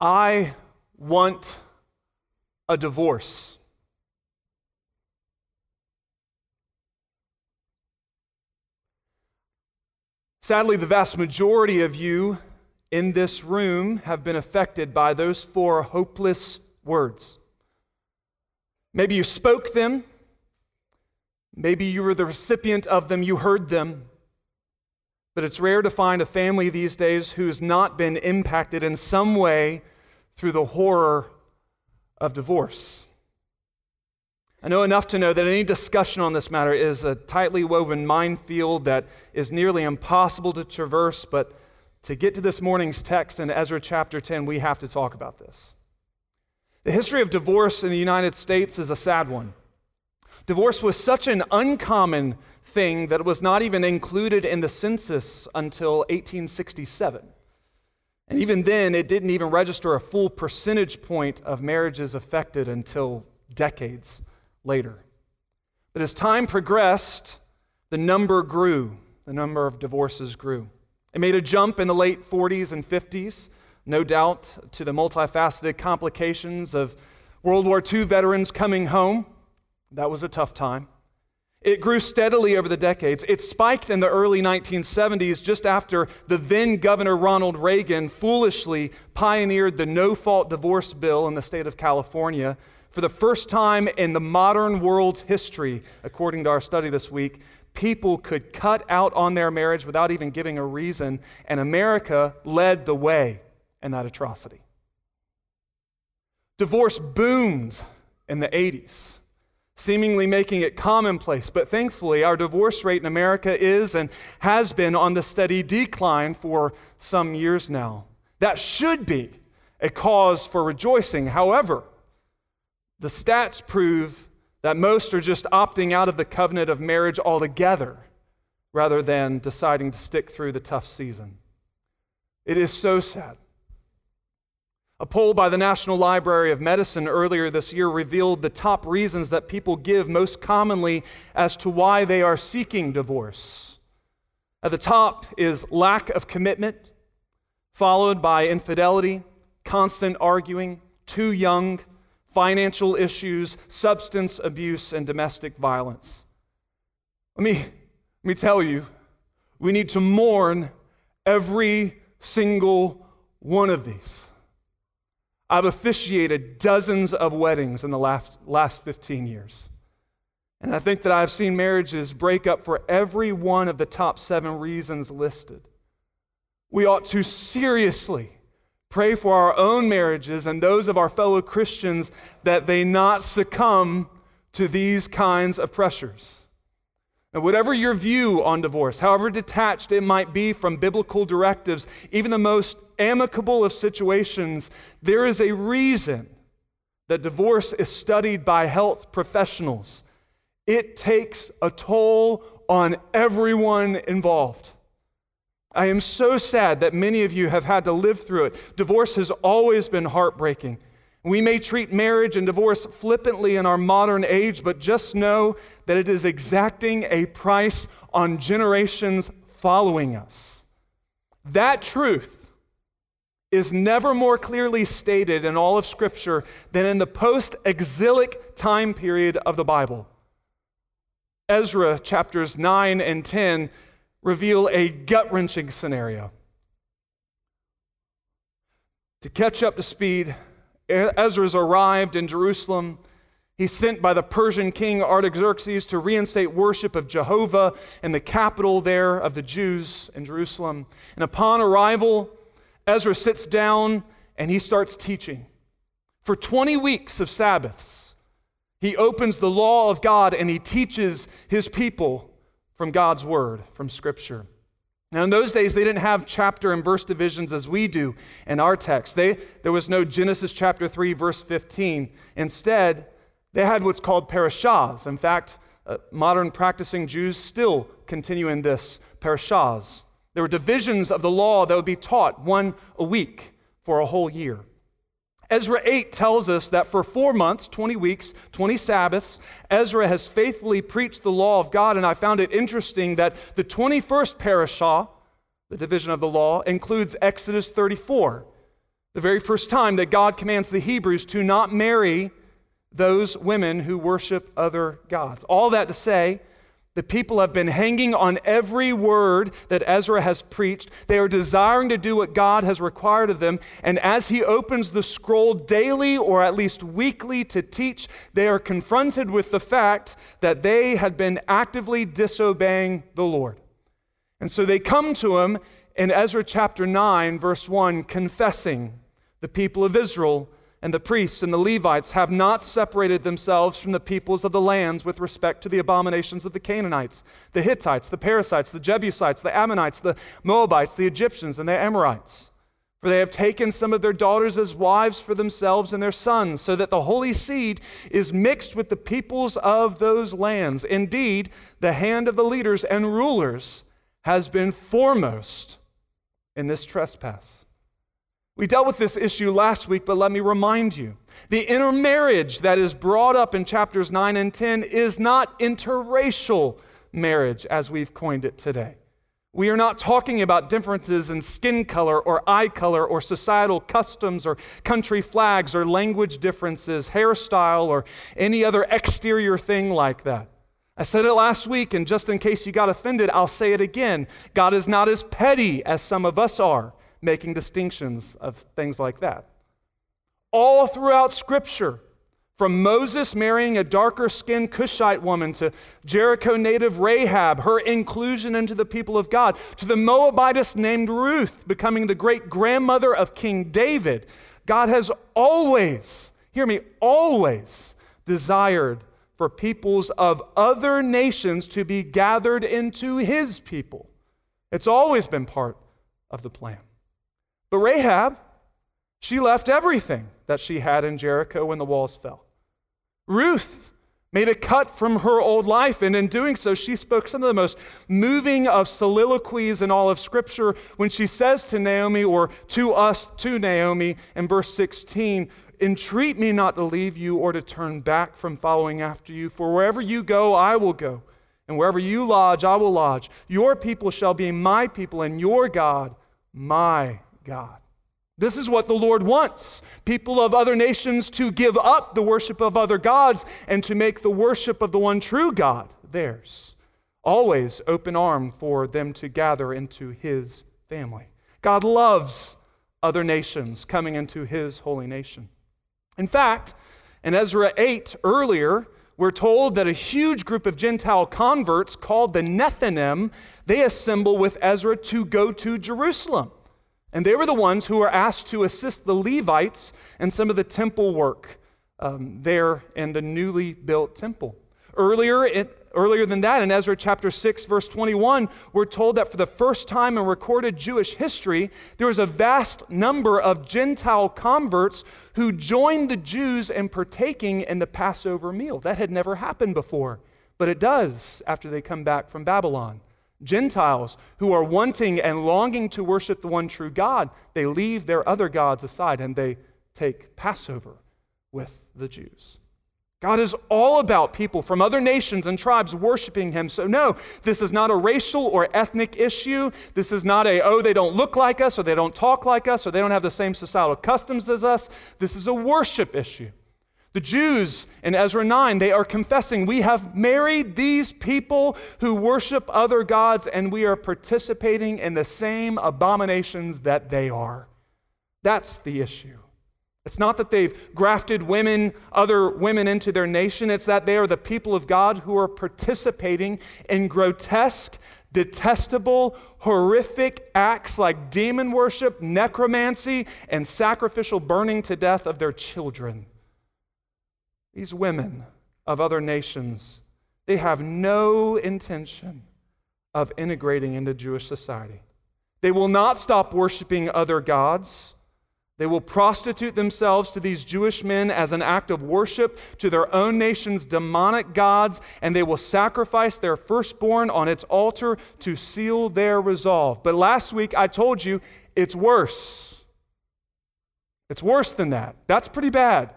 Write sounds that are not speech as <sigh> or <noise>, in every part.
I want a divorce. Sadly, the vast majority of you in this room have been affected by those four hopeless words. Maybe you spoke them, maybe you were the recipient of them, you heard them, but it's rare to find a family these days who's not been impacted in some way through the horror of divorce. I know enough to know that any discussion on this matter is a tightly woven minefield that is nearly impossible to traverse, but to get to this morning's text in Ezra chapter 10, we have to talk about this. The history of divorce in the United States is a sad one. Divorce was such an uncommon thing that was not even included in the census until 1867. And even then, it didn't even register a full percentage point of marriages affected until decades later. But as time progressed, the number grew, the number of divorces grew. It made a jump in the late 40s and 50s, no doubt to the multifaceted complications of World War II veterans coming home. That was a tough time. It grew steadily over the decades. It spiked in the early 1970s, just after the then Governor Ronald Reagan foolishly pioneered the no fault divorce bill in the state of California. For the first time in the modern world's history, according to our study this week, people could cut out on their marriage without even giving a reason, and America led the way in that atrocity. Divorce boomed in the 80s, seemingly making it commonplace, but thankfully, our divorce rate in America is and has been on the steady decline for some years now. That should be a cause for rejoicing. However, the stats prove that most are just opting out of the covenant of marriage altogether rather than deciding to stick through the tough season. It is so sad. A poll by the National Library of Medicine earlier this year revealed the top reasons that people give most commonly as to why they are seeking divorce. At the top is lack of commitment, followed by infidelity, constant arguing, too young, financial issues, substance abuse, and domestic violence. Let me, let me tell you, we need to mourn every single one of these. I've officiated dozens of weddings in the last, last 15 years. And I think that I've seen marriages break up for every one of the top seven reasons listed. We ought to seriously Pray for our own marriages and those of our fellow Christians that they not succumb to these kinds of pressures. And whatever your view on divorce, however detached it might be from biblical directives, even the most amicable of situations, there is a reason that divorce is studied by health professionals. It takes a toll on everyone involved. I am so sad that many of you have had to live through it. Divorce has always been heartbreaking. We may treat marriage and divorce flippantly in our modern age, but just know that it is exacting a price on generations following us. That truth is never more clearly stated in all of Scripture than in the post exilic time period of the Bible. Ezra chapters 9 and 10 reveal a gut wrenching scenario. To catch up to speed, Ezra's arrived in Jerusalem. He's sent by the Persian king Artaxerxes to reinstate worship of Jehovah in the capital there of the Jews in Jerusalem. And upon arrival, Ezra sits down and he starts teaching. For 20 weeks of Sabbaths, he opens the law of God and he teaches his people from God's Word, from Scripture. Now, in those days, they didn't have chapter and verse divisions as we do in our text. They, there was no Genesis chapter 3, verse 15. Instead, they had what's called parashahs. In fact, uh, modern practicing Jews still continue in this parashahs. There were divisions of the law that would be taught one a week for a whole year. Ezra 8 tells us that for four months, 20 weeks, 20 Sabbaths, Ezra has faithfully preached the law of God. And I found it interesting that the 21st parashah, the division of the law, includes Exodus 34, The very first time that God commands the Hebrews to not marry those women who worship other gods. All that to say, the people have been hanging on every word that Ezra has preached. They are desiring to do what God has required of them. And as he opens the scroll daily or at least weekly to teach, they are confronted with the fact that they had been actively disobeying the Lord. And so they come to him in Ezra chapter 9, verse 1, confessing the people of Israel and the priests and the Levites have not separated themselves from the peoples of the lands with respect to the abominations of the Canaanites, the Hittites, the Perizzites, the Jebusites, the Ammonites, the Moabites, the Egyptians, and the Amorites. For they have taken some of their daughters as wives for themselves and their sons, so that the holy seed is mixed with the peoples of those lands. Indeed, the hand of the leaders and rulers has been foremost in this trespass. We dealt with this issue last week, but let me remind you the intermarriage that is brought up in chapters 9 and 10 is not interracial marriage as we've coined it today. We are not talking about differences in skin color or eye color or societal customs or country flags or language differences, hairstyle, or any other exterior thing like that. I said it last week, and just in case you got offended, I'll say it again. God is not as petty as some of us are making distinctions of things like that. All throughout Scripture, from Moses marrying a darker skinned Cushite woman to Jericho native Rahab, her inclusion into the people of God, to the Moabitess named Ruth becoming the great grandmother of King David, God has always, hear me, always desired for peoples of other nations to be gathered into his people. It's always been part of the plan. But Rahab, she left everything that she had in Jericho when the walls fell. Ruth made a cut from her old life, and in doing so, she spoke some of the most moving of soliloquies in all of Scripture when she says to Naomi, or to us, to Naomi, in verse 16, Entreat me not to leave you or to turn back from following after you, for wherever you go, I will go, and wherever you lodge, I will lodge. Your people shall be my people, and your God, my God. This is what the Lord wants people of other nations to give up the worship of other gods and to make the worship of the one true God theirs. Always open arm for them to gather into his family. God loves other nations coming into his holy nation. In fact, in Ezra 8 earlier, we're told that a huge group of Gentile converts called the Nethinim, they assemble with Ezra to go to Jerusalem. And they were the ones who were asked to assist the Levites in some of the temple work um, there in the newly built temple. Earlier, it, earlier than that, in Ezra chapter 6, verse 21, we're told that for the first time in recorded Jewish history, there was a vast number of Gentile converts who joined the Jews in partaking in the Passover meal. That had never happened before, but it does after they come back from Babylon. Gentiles who are wanting and longing to worship the one true God, they leave their other gods aside and they take Passover with the Jews. God is all about people from other nations and tribes worshiping Him. So, no, this is not a racial or ethnic issue. This is not a, oh, they don't look like us, or they don't talk like us, or they don't have the same societal customs as us. This is a worship issue. The Jews in Ezra 9, they are confessing, We have married these people who worship other gods, and we are participating in the same abominations that they are. That's the issue. It's not that they've grafted women, other women into their nation. It's that they are the people of God who are participating in grotesque, detestable, horrific acts like demon worship, necromancy, and sacrificial burning to death of their children. These women of other nations, they have no intention of integrating into Jewish society. They will not stop worshiping other gods. They will prostitute themselves to these Jewish men as an act of worship to their own nation's demonic gods, and they will sacrifice their firstborn on its altar to seal their resolve. But last week I told you it's worse. It's worse than that. That's pretty bad.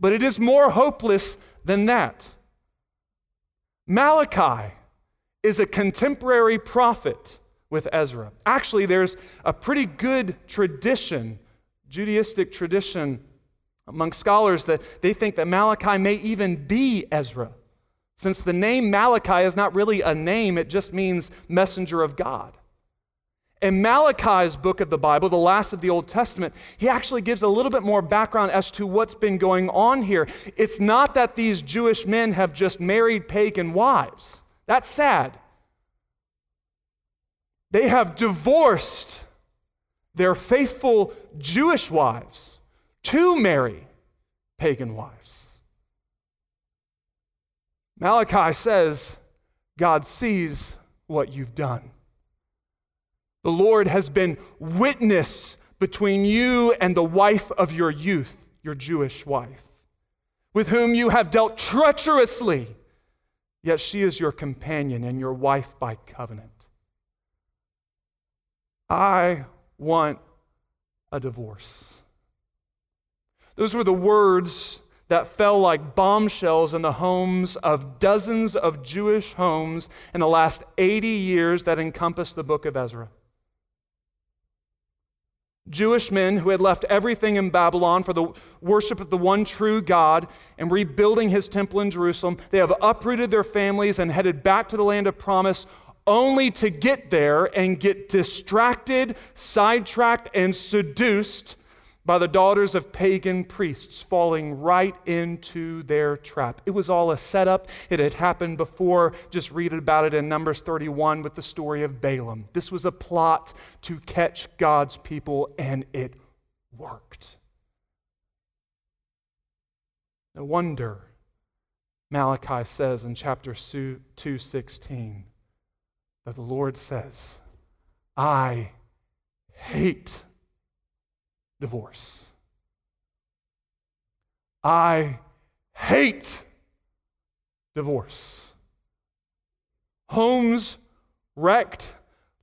But it is more hopeless than that. Malachi is a contemporary prophet with Ezra. Actually, there's a pretty good tradition Judaistic tradition among scholars that they think that Malachi may even be Ezra, since the name Malachi is not really a name, it just means messenger of God. In Malachi's book of the Bible, the last of the Old Testament, he actually gives a little bit more background as to what's been going on here. It's not that these Jewish men have just married pagan wives. That's sad. They have divorced their faithful Jewish wives to marry pagan wives. Malachi says, God sees what you've done. The Lord has been witness between you and the wife of your youth, your Jewish wife, with whom you have dealt treacherously, yet she is your companion and your wife by covenant. I want a divorce. Those were the words that fell like bombshells in the homes of dozens of Jewish homes in the last 80 years that encompassed the book of Ezra. Jewish men who had left everything in Babylon for the worship of the one true God and rebuilding his temple in Jerusalem. They have uprooted their families and headed back to the land of promise only to get there and get distracted, sidetracked, and seduced by the daughters of pagan priests, falling right into their trap. It was all a setup. It had happened before. Just read about it in Numbers 31 with the story of Balaam. This was a plot to catch God's people, and it worked. No wonder Malachi says in chapter 2:16 that the Lord says, "I hate divorce. I hate divorce. Homes wrecked,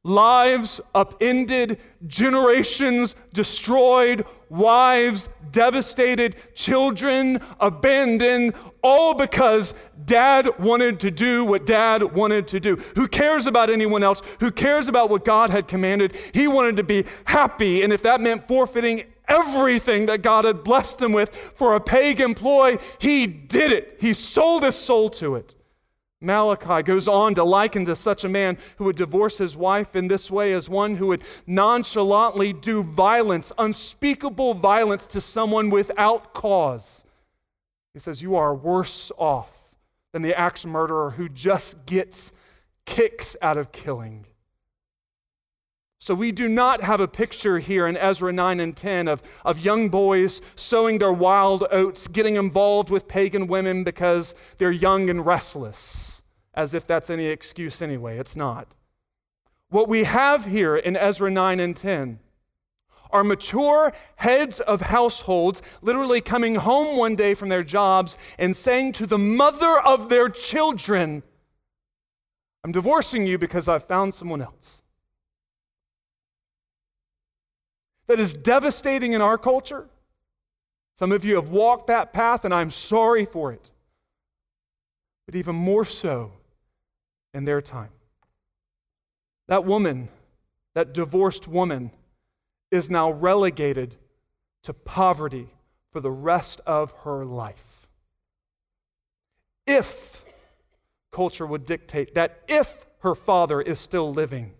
lives upended, generations destroyed, wives devastated, children abandoned, all because dad wanted to do what dad wanted to do. Who cares about anyone else? Who cares about what God had commanded? He wanted to be happy, and if that meant forfeiting everything that God had blessed him with for a pagan ploy, he did it. He sold his soul to it. Malachi goes on to liken to such a man who would divorce his wife in this way as one who would nonchalantly do violence, unspeakable violence to someone without cause. He says, You are worse off than the axe murderer who just gets kicks out of killing. So we do not have a picture here in Ezra 9 and 10 of, of young boys sowing their wild oats, getting involved with pagan women because they're young and restless, as if that's any excuse anyway. It's not. What we have here in Ezra 9 and 10 are mature heads of households literally coming home one day from their jobs and saying to the mother of their children, I'm divorcing you because I've found someone else. That is devastating in our culture. Some of you have walked that path, and I'm sorry for it. But even more so in their time. That woman, that divorced woman, is now relegated to poverty for the rest of her life. If culture would dictate that if her father is still living,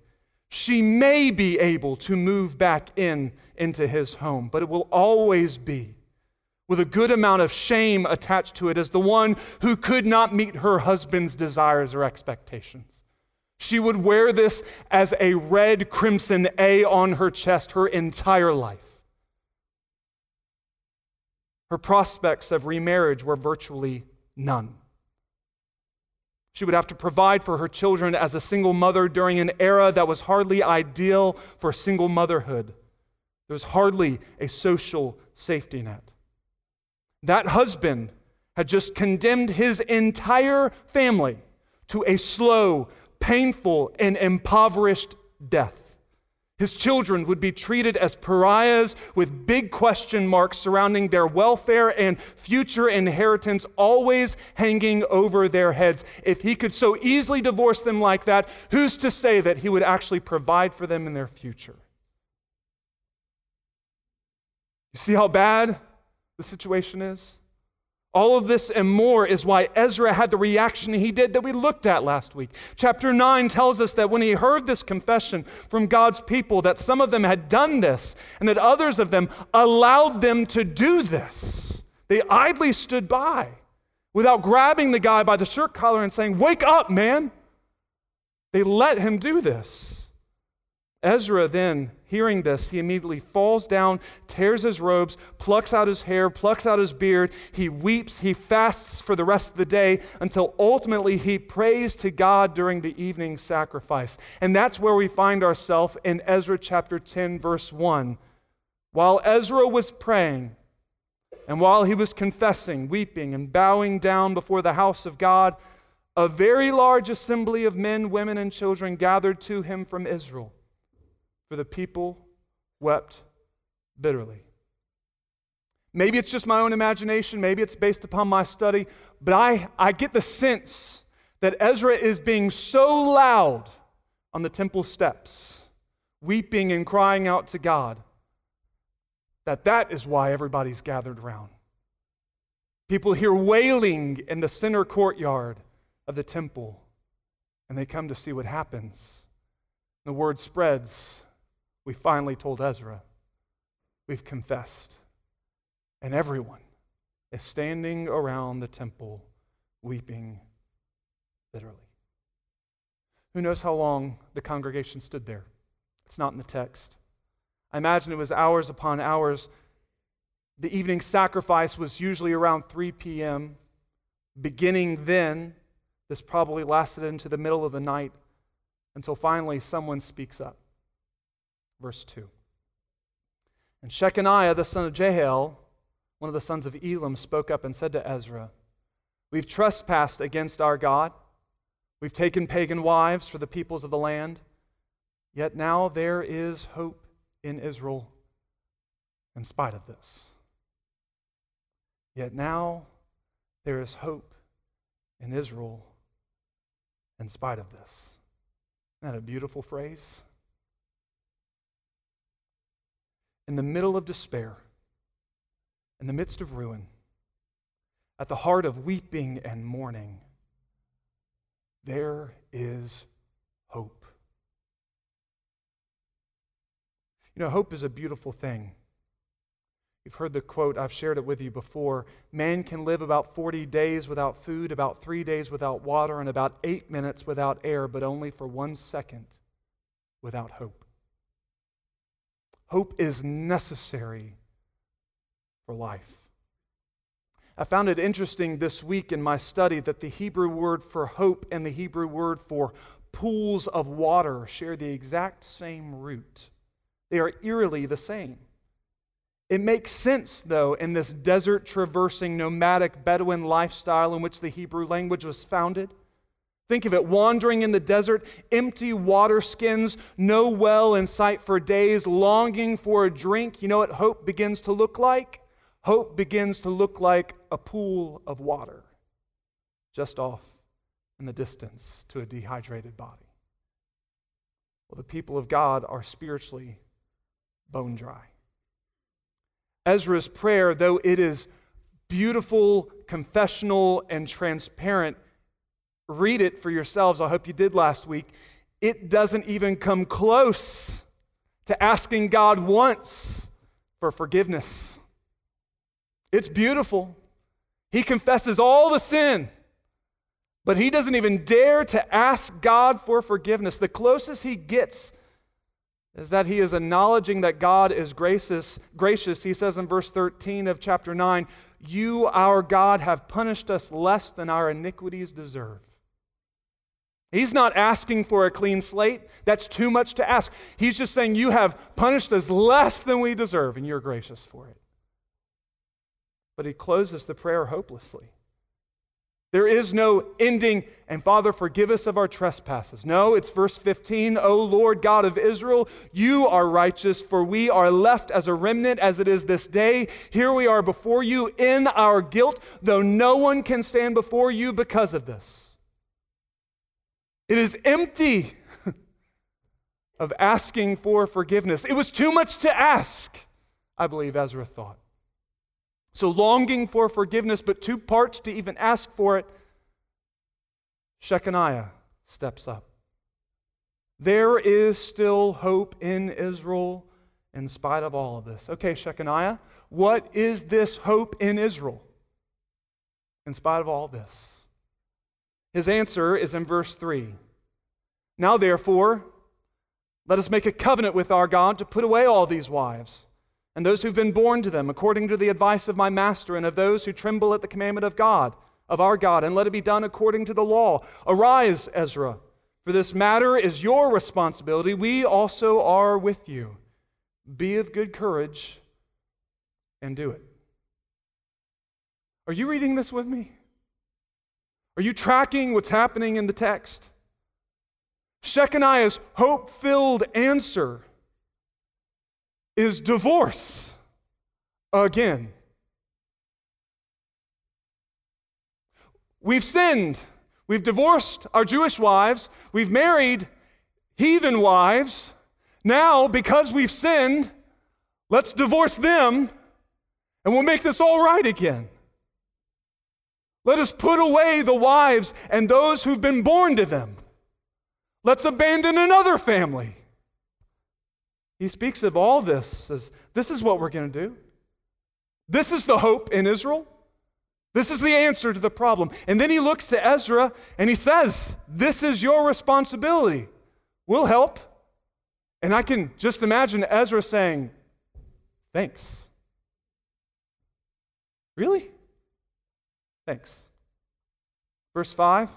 she may be able to move back in into his home, but it will always be with a good amount of shame attached to it as the one who could not meet her husband's desires or expectations. She would wear this as a red crimson A on her chest her entire life. Her prospects of remarriage were virtually none. She would have to provide for her children as a single mother during an era that was hardly ideal for single motherhood. There was hardly a social safety net. That husband had just condemned his entire family to a slow, painful, and impoverished death. His children would be treated as pariahs with big question marks surrounding their welfare and future inheritance always hanging over their heads. If he could so easily divorce them like that, who's to say that he would actually provide for them in their future? You see how bad the situation is? All of this and more is why Ezra had the reaction he did that we looked at last week. Chapter 9 tells us that when he heard this confession from God's people, that some of them had done this and that others of them allowed them to do this. They idly stood by without grabbing the guy by the shirt collar and saying, Wake up, man. They let him do this. Ezra then, hearing this, he immediately falls down, tears his robes, plucks out his hair, plucks out his beard. He weeps, he fasts for the rest of the day until ultimately he prays to God during the evening sacrifice. And that's where we find ourselves in Ezra chapter 10, verse 1. While Ezra was praying, and while he was confessing, weeping, and bowing down before the house of God, a very large assembly of men, women, and children gathered to him from Israel for the people wept bitterly. Maybe it's just my own imagination, maybe it's based upon my study, but I, I get the sense that Ezra is being so loud on the temple steps, weeping and crying out to God, that that is why everybody's gathered around. People hear wailing in the center courtyard of the temple, and they come to see what happens. The word spreads we finally told Ezra, we've confessed. And everyone is standing around the temple weeping bitterly. Who knows how long the congregation stood there? It's not in the text. I imagine it was hours upon hours. The evening sacrifice was usually around 3 p.m. Beginning then, this probably lasted into the middle of the night until finally someone speaks up. Verse 2. And Shechaniah, the son of Jehiel, one of the sons of Elam, spoke up and said to Ezra, We've trespassed against our God. We've taken pagan wives for the peoples of the land. Yet now there is hope in Israel in spite of this. Yet now there is hope in Israel in spite of this. Isn't that a beautiful phrase? In the middle of despair, in the midst of ruin, at the heart of weeping and mourning, there is hope. You know, hope is a beautiful thing. You've heard the quote, I've shared it with you before. Man can live about 40 days without food, about three days without water, and about eight minutes without air, but only for one second without hope. Hope is necessary for life. I found it interesting this week in my study that the Hebrew word for hope and the Hebrew word for pools of water share the exact same root. They are eerily the same. It makes sense, though, in this desert traversing nomadic Bedouin lifestyle in which the Hebrew language was founded. Think of it wandering in the desert, empty water skins, no well in sight for days, longing for a drink. You know what hope begins to look like? Hope begins to look like a pool of water just off in the distance to a dehydrated body. Well, the people of God are spiritually bone dry. Ezra's prayer, though it is beautiful, confessional, and transparent, read it for yourselves. I hope you did last week. It doesn't even come close to asking God once for forgiveness. It's beautiful. He confesses all the sin, but he doesn't even dare to ask God for forgiveness. The closest he gets is that he is acknowledging that God is gracious. gracious. He says in verse 13 of chapter 9, You, our God, have punished us less than our iniquities deserve. He's not asking for a clean slate. That's too much to ask. He's just saying, You have punished us less than we deserve, and you're gracious for it. But he closes the prayer hopelessly. There is no ending, and Father, forgive us of our trespasses. No, it's verse 15. O Lord God of Israel, you are righteous, for we are left as a remnant as it is this day. Here we are before you in our guilt, though no one can stand before you because of this. It is empty <laughs> of asking for forgiveness. It was too much to ask. I believe Ezra thought. So, longing for forgiveness, but too parched to even ask for it, Shechaniah steps up. There is still hope in Israel in spite of all of this. Okay, Shechaniah, what is this hope in Israel in spite of all this? His answer is in verse 3. Now, therefore, let us make a covenant with our God to put away all these wives and those who've been born to them, according to the advice of my master and of those who tremble at the commandment of God, of our God, and let it be done according to the law. Arise, Ezra, for this matter is your responsibility. We also are with you. Be of good courage and do it. Are you reading this with me? Are you tracking what's happening in the text? Shechaniah's hope filled answer is divorce again. We've sinned. We've divorced our Jewish wives. We've married heathen wives. Now, because we've sinned, let's divorce them and we'll make this all right again. Let us put away the wives and those who've been born to them. Let's abandon another family. He speaks of all this as this is what we're going to do. This is the hope in Israel. This is the answer to the problem. And then he looks to Ezra and he says, This is your responsibility. We'll help. And I can just imagine Ezra saying, Thanks. Really? Thanks. Verse 5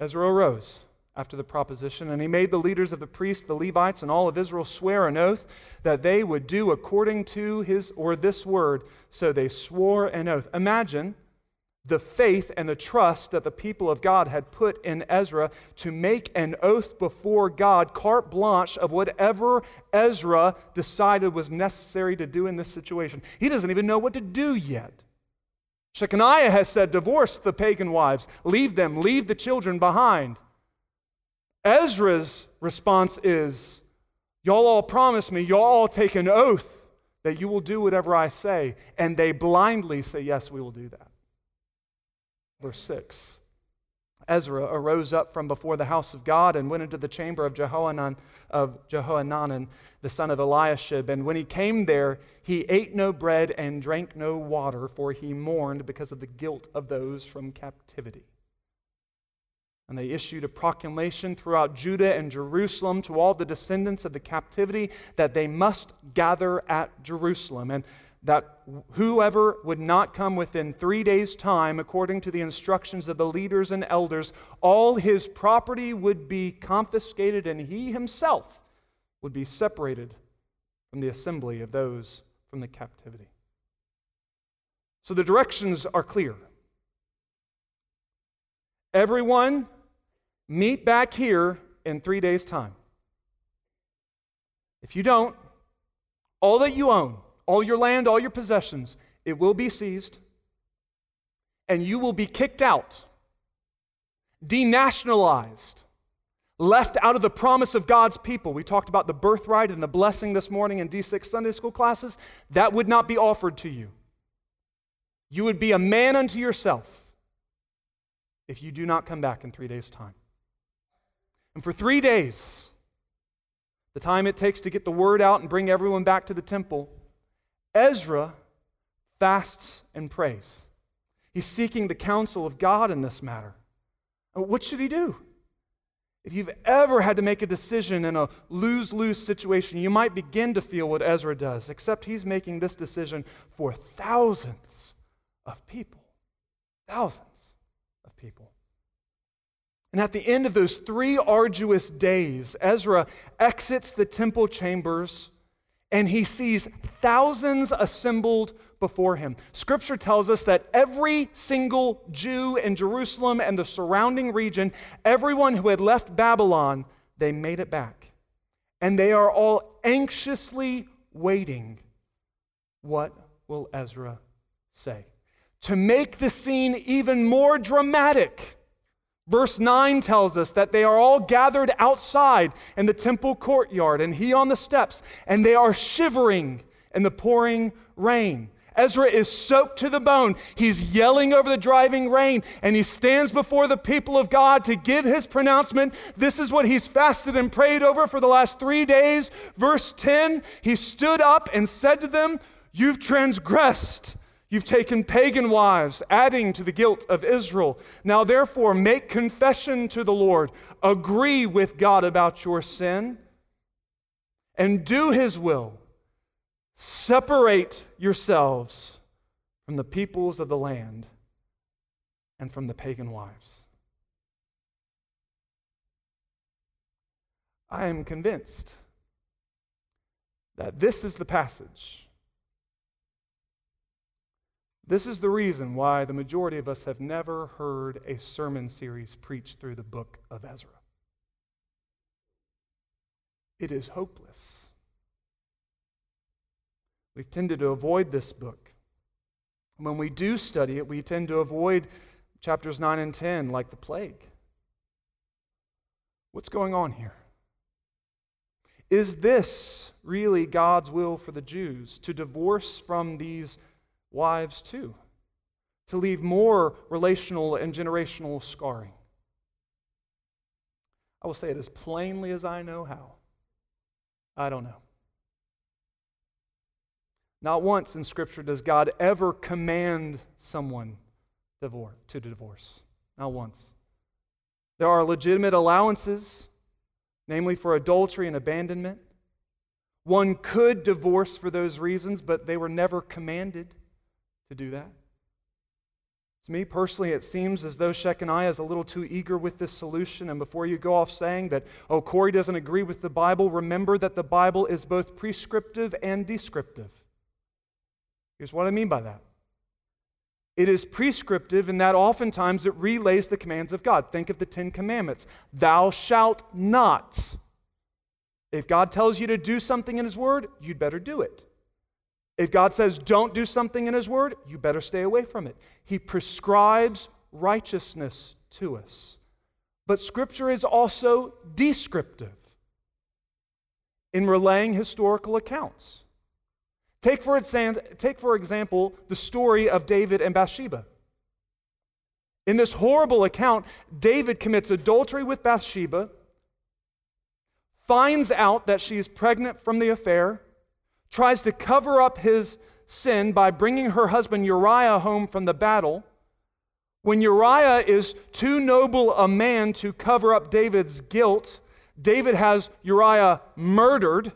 Ezra arose after the proposition, and he made the leaders of the priests, the Levites, and all of Israel swear an oath that they would do according to his or this word. So they swore an oath. Imagine the faith and the trust that the people of God had put in Ezra to make an oath before God, carte blanche of whatever Ezra decided was necessary to do in this situation. He doesn't even know what to do yet. Shechaniah has said, Divorce the pagan wives, leave them, leave the children behind. Ezra's response is, Y'all all promise me, y'all all take an oath that you will do whatever I say. And they blindly say, Yes, we will do that. Verse 6 Ezra arose up from before the house of God and went into the chamber of Jehohanan, of Jehohanan the son of Eliashib. And when he came there, he ate no bread and drank no water, for he mourned because of the guilt of those from captivity. And they issued a proclamation throughout Judah and Jerusalem to all the descendants of the captivity that they must gather at Jerusalem. And that whoever would not come within three days' time, according to the instructions of the leaders and elders, all his property would be confiscated and he himself would be separated from the assembly of those from the captivity. So the directions are clear. Everyone meet back here in three days' time. If you don't, all that you own, all your land, all your possessions, it will be seized, and you will be kicked out, denationalized, left out of the promise of God's people. We talked about the birthright and the blessing this morning in D6 Sunday school classes. That would not be offered to you. You would be a man unto yourself if you do not come back in three days' time. And for three days, the time it takes to get the word out and bring everyone back to the temple, Ezra fasts and prays. He's seeking the counsel of God in this matter. What should he do? If you've ever had to make a decision in a lose lose situation, you might begin to feel what Ezra does, except he's making this decision for thousands of people. Thousands of people. And at the end of those three arduous days, Ezra exits the temple chambers and he sees thousands assembled before him. Scripture tells us that every single Jew in Jerusalem and the surrounding region, everyone who had left Babylon, they made it back. And they are all anxiously waiting. What will Ezra say? To make the scene even more dramatic, Verse 9 tells us that they are all gathered outside in the temple courtyard and he on the steps, and they are shivering in the pouring rain. Ezra is soaked to the bone. He's yelling over the driving rain, and he stands before the people of God to give his pronouncement. This is what he's fasted and prayed over for the last three days. Verse 10 He stood up and said to them, You've transgressed. You've taken pagan wives, adding to the guilt of Israel. Now, therefore, make confession to the Lord. Agree with God about your sin and do his will. Separate yourselves from the peoples of the land and from the pagan wives. I am convinced that this is the passage. This is the reason why the majority of us have never heard a sermon series preached through the book of Ezra. It is hopeless. We've tended to avoid this book. When we do study it, we tend to avoid chapters 9 and 10 like the plague. What's going on here? Is this really God's will for the Jews to divorce from these wives too? To leave more relational and generational scarring? I will say it as plainly as I know how. I don't know. Not once in Scripture does God ever command someone to divorce. Not once. There are legitimate allowances, namely for adultery and abandonment. One could divorce for those reasons, but they were never commanded to do that. To me personally, it seems as though Shechaniah is a little too eager with this solution. And before you go off saying that, oh, Corey doesn't agree with the Bible, remember that the Bible is both prescriptive and descriptive. Here's what I mean by that it is prescriptive in that oftentimes it relays the commands of God. Think of the Ten Commandments Thou shalt not. If God tells you to do something in His Word, you'd better do it. If God says don't do something in His Word, you better stay away from it. He prescribes righteousness to us. But Scripture is also descriptive in relaying historical accounts. Take for, take, for example, the story of David and Bathsheba. In this horrible account, David commits adultery with Bathsheba, finds out that she is pregnant from the affair, tries to cover up his sin by bringing her husband Uriah home from the battle. When Uriah is too noble a man to cover up David's guilt, David has Uriah murdered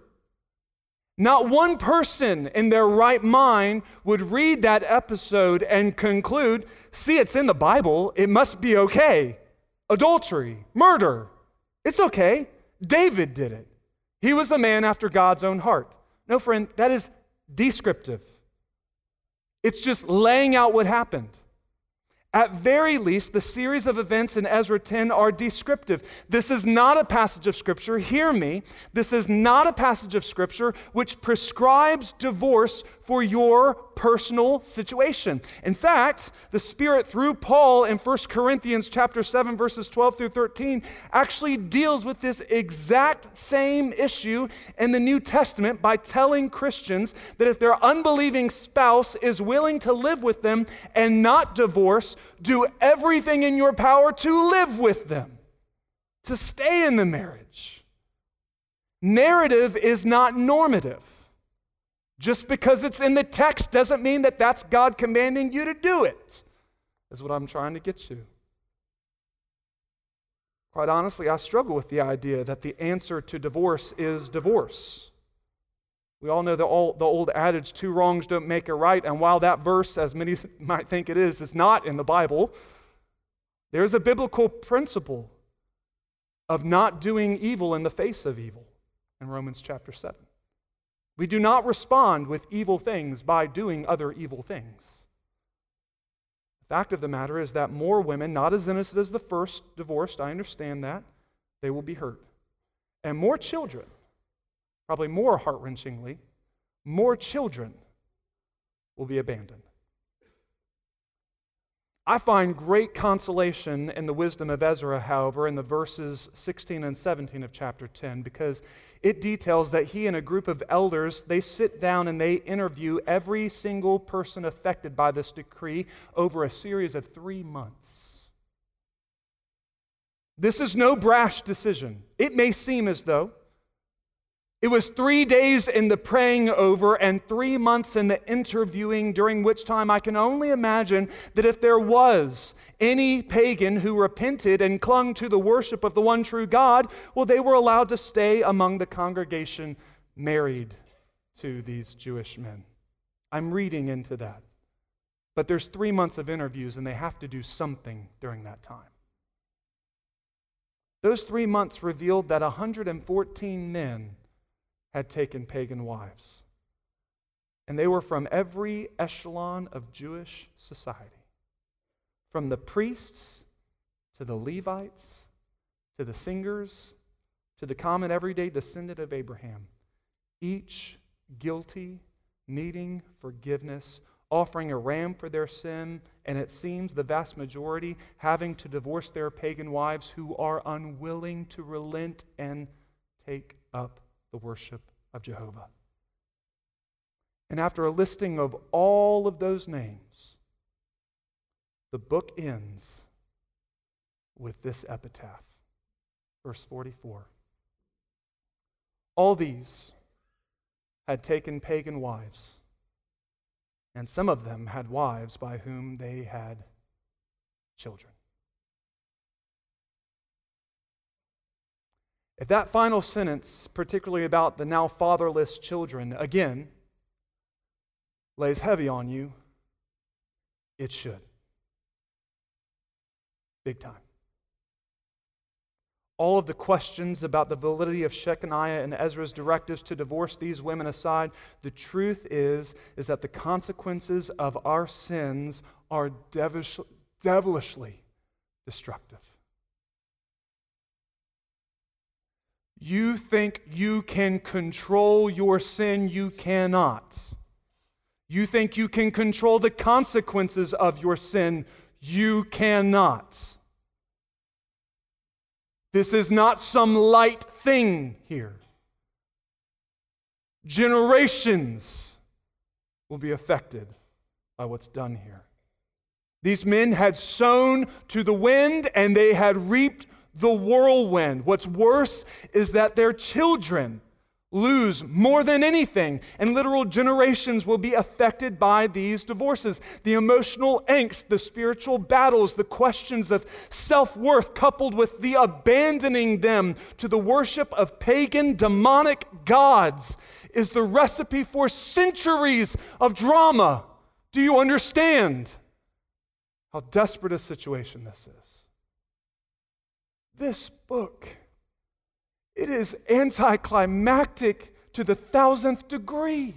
not one person in their right mind would read that episode and conclude, see, it's in the Bible, it must be okay. Adultery, murder, it's okay. David did it. He was a man after God's own heart. No, friend, that is descriptive. It's just laying out what happened. At very least, the series of events in Ezra 10 are descriptive. This is not a passage of Scripture, hear me. This is not a passage of Scripture which prescribes divorce for your personal situation. In fact, the Spirit through Paul in 1 Corinthians chapter 7 verses 12 through 13 actually deals with this exact same issue in the New Testament by telling Christians that if their unbelieving spouse is willing to live with them and not divorce, do everything in your power to live with them, to stay in the marriage. Narrative is not normative. Just because it's in the text doesn't mean that that's God commanding you to do it. Is what I'm trying to get to. Quite honestly, I struggle with the idea that the answer to divorce is divorce. We all know the old, the old adage, two wrongs don't make a right. And while that verse, as many <laughs> might think it is, is not in the Bible, there's a biblical principle of not doing evil in the face of evil in Romans chapter 7. We do not respond with evil things by doing other evil things. The fact of the matter is that more women, not as innocent as the first divorced, I understand that, they will be hurt. And more children, probably more heart wrenchingly, more children will be abandoned. I find great consolation in the wisdom of Ezra, however, in the verses 16 and 17 of chapter 10, because it details that he and a group of elders, they sit down and they interview every single person affected by this decree over a series of three months. This is no brash decision. It may seem as though it was three days in the praying over and three months in the interviewing, during which time I can only imagine that if there was any pagan who repented and clung to the worship of the one true God, well, they were allowed to stay among the congregation married to these Jewish men. I'm reading into that. But there's three months of interviews, and they have to do something during that time. Those three months revealed that 114 men had taken pagan wives. And they were from every echelon of Jewish society, from the priests to the Levites to the singers to the common everyday descendant of Abraham, each guilty, needing forgiveness, offering a ram for their sin, and it seems the vast majority having to divorce their pagan wives who are unwilling to relent and take up the worship of Jehovah. And after a listing of all of those names, the book ends with this epitaph. Verse 44. All these had taken pagan wives, and some of them had wives by whom they had children. If that final sentence, particularly about the now fatherless children, again, lays heavy on you, it should. Big time. All of the questions about the validity of Shechaniah and Ezra's directives to divorce these women aside, the truth is, is that the consequences of our sins are devilish, devilishly destructive. You think you can control your sin, you cannot. You think you can control the consequences of your sin, you cannot. This is not some light thing here. Generations will be affected by what's done here. These men had sown to the wind and they had reaped the whirlwind. What's worse is that their children lose more than anything, and literal generations will be affected by these divorces. The emotional angst, the spiritual battles, the questions of self worth, coupled with the abandoning them to the worship of pagan, demonic gods, is the recipe for centuries of drama. Do you understand how desperate a situation this is? This book. It is anticlimactic to the thousandth degree.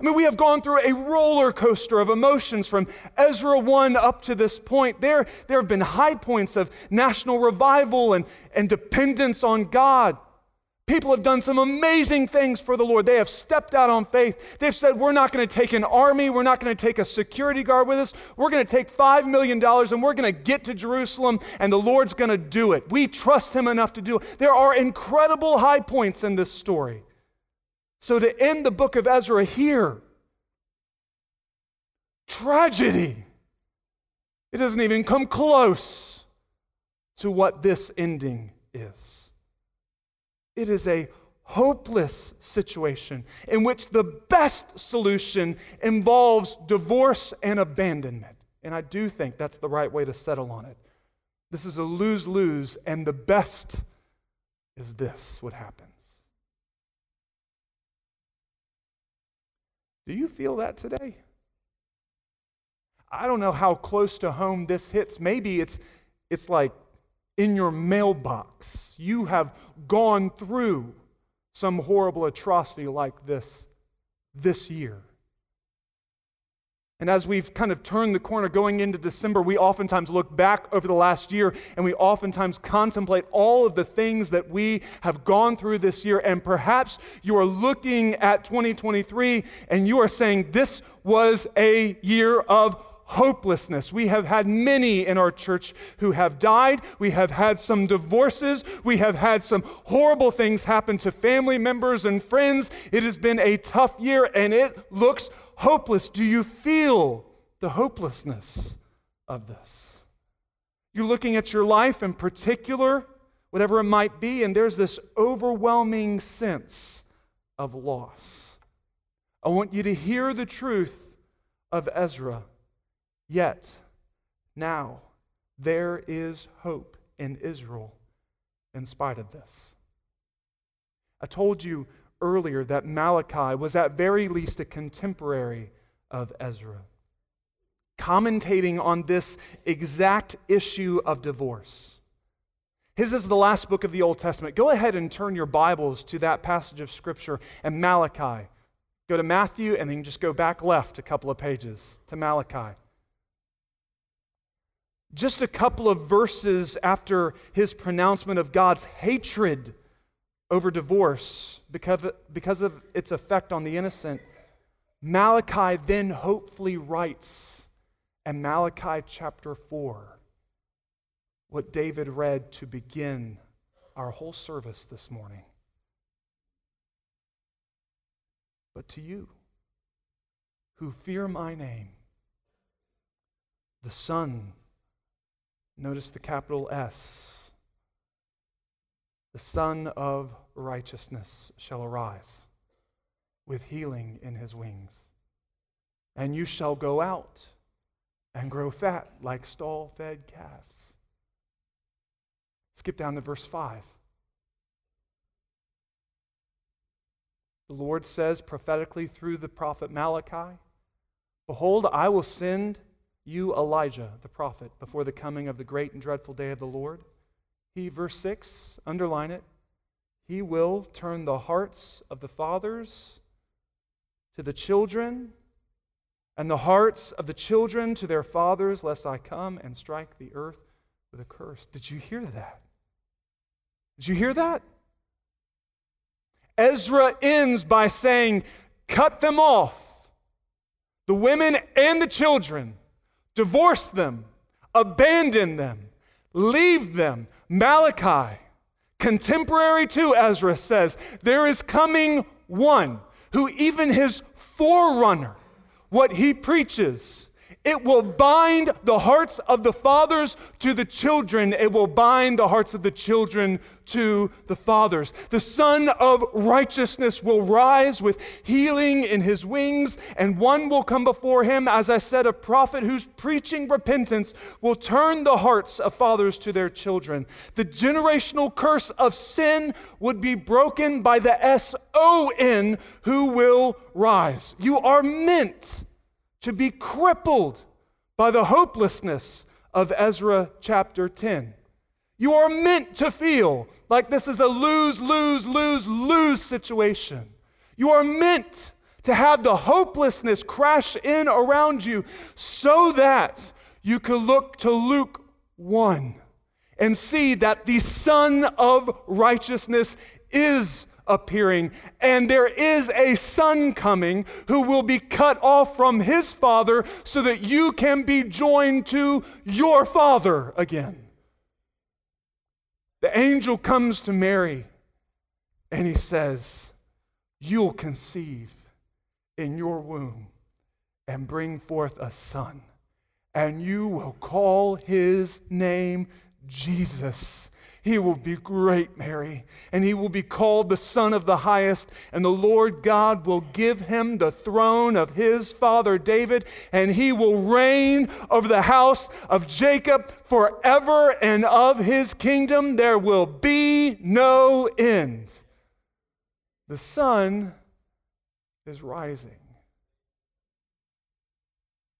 I mean, we have gone through a roller coaster of emotions from Ezra 1 up to this point. There, there have been high points of national revival and, and dependence on God. People have done some amazing things for the Lord. They have stepped out on faith. They've said, We're not going to take an army. We're not going to take a security guard with us. We're going to take $5 million and we're going to get to Jerusalem and the Lord's going to do it. We trust Him enough to do it. There are incredible high points in this story. So to end the book of Ezra here, tragedy. It doesn't even come close to what this ending is. It is a hopeless situation in which the best solution involves divorce and abandonment. And I do think that's the right way to settle on it. This is a lose lose, and the best is this what happens. Do you feel that today? I don't know how close to home this hits. Maybe it's, it's like in your mailbox. You have gone through some horrible atrocity like this this year. And as we've kind of turned the corner going into December, we oftentimes look back over the last year and we oftentimes contemplate all of the things that we have gone through this year. And perhaps you are looking at 2023 and you are saying, This was a year of hopelessness. We have had many in our church who have died. We have had some divorces. We have had some horrible things happen to family members and friends. It has been a tough year and it looks hopeless. Do you feel the hopelessness of this? You're looking at your life in particular, whatever it might be, and there's this overwhelming sense of loss. I want you to hear the truth of Ezra. Yet, now, there is hope in Israel in spite of this. I told you earlier that Malachi was at very least a contemporary of Ezra, commentating on this exact issue of divorce. His is the last book of the Old Testament. Go ahead and turn your Bibles to that passage of Scripture and Malachi. Go to Matthew and then just go back left a couple of pages to Malachi. Just a couple of verses after his pronouncement of God's hatred over divorce because of, because of its effect on the innocent, Malachi then hopefully writes in Malachi chapter 4 what David read to begin our whole service this morning. But to you who fear my name, the Son, notice the capital S, the Son of righteousness shall arise with healing in his wings. And you shall go out and grow fat like stall fed calves. Skip down to verse 5. The Lord says prophetically through the prophet Malachi Behold, I will send you Elijah, the prophet, before the coming of the great and dreadful day of the Lord. He, verse 6, underline it, he will turn the hearts of the fathers to the children, and the hearts of the children to their fathers, lest I come and strike the earth with a curse. Did you hear that? Did you hear that? Ezra ends by saying, Cut them off. The women and the children, divorce them, abandon them, leave them. Malachi, contemporary to Ezra, says, There is coming one who, even his forerunner, what he preaches, it will bind the hearts of the fathers to the children. It will bind the hearts of the children to the fathers. The Son of Righteousness will rise with healing in his wings, and one will come before him, as I said, a prophet whose preaching repentance will turn the hearts of fathers to their children. The generational curse of sin would be broken by the S O N who will rise. You are meant to be crippled by the hopelessness of Ezra chapter 10. You are meant to feel like this is a lose, lose, lose, lose situation. You are meant to have the hopelessness crash in around you so that you can look to Luke 1 and see that the Son of Righteousness is appearing, and there is a son coming who will be cut off from his father so that you can be joined to your father again. The angel comes to Mary and he says, You'll conceive in your womb and bring forth a son, and you will call his name Jesus he will be great, Mary, and he will be called the Son of the Highest, and the Lord God will give him the throne of his father David, and he will reign over the house of Jacob forever, and of his kingdom there will be no end. The sun is rising.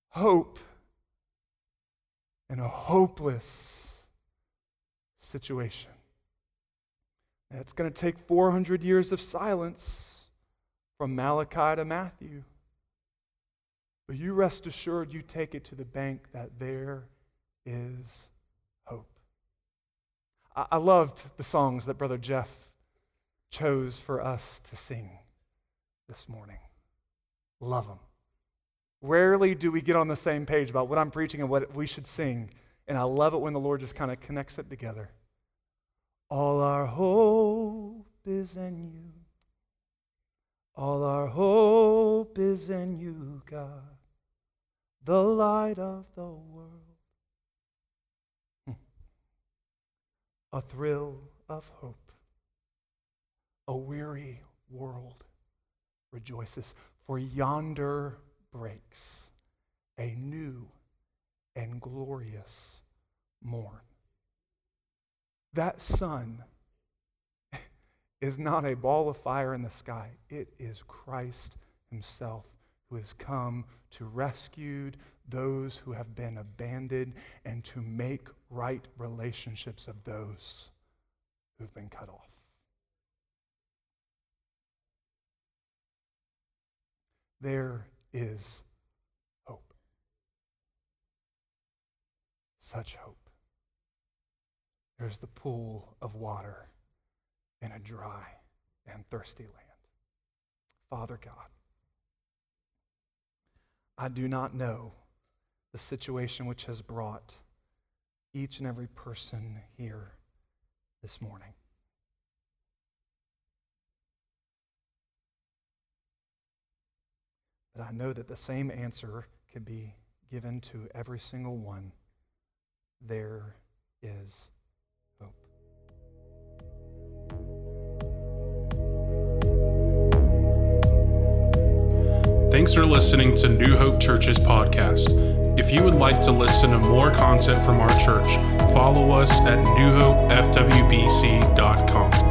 Hope in a hopeless situation. it's going to take 400 years of silence from Malachi to Matthew. But you rest assured, you take it to the bank that there is hope. I, I loved the songs that Brother Jeff chose for us to sing this morning. Love them. Rarely do we get on the same page about what I'm preaching and what we should sing. And I love it when the Lord just kind of connects it together. All our hope is in you. All our hope is in you, God, the light of the world. Hmm. A thrill of hope. A weary world rejoices, for yonder breaks a new and glorious morn. That sun <laughs> is not a ball of fire in the sky, it is Christ Himself who has come to rescue those who have been abandoned and to make right relationships of those who've been cut off. There is hope. Such hope. There's the pool of water in a dry and thirsty land. Father God, I do not know the situation which has brought each and every person here this morning. But I know that the same answer can be given to every single one. There is hope. Thanks for listening to New Hope Church's podcast. If you would like to listen to more content from our church, follow us at newhopefwbc.com.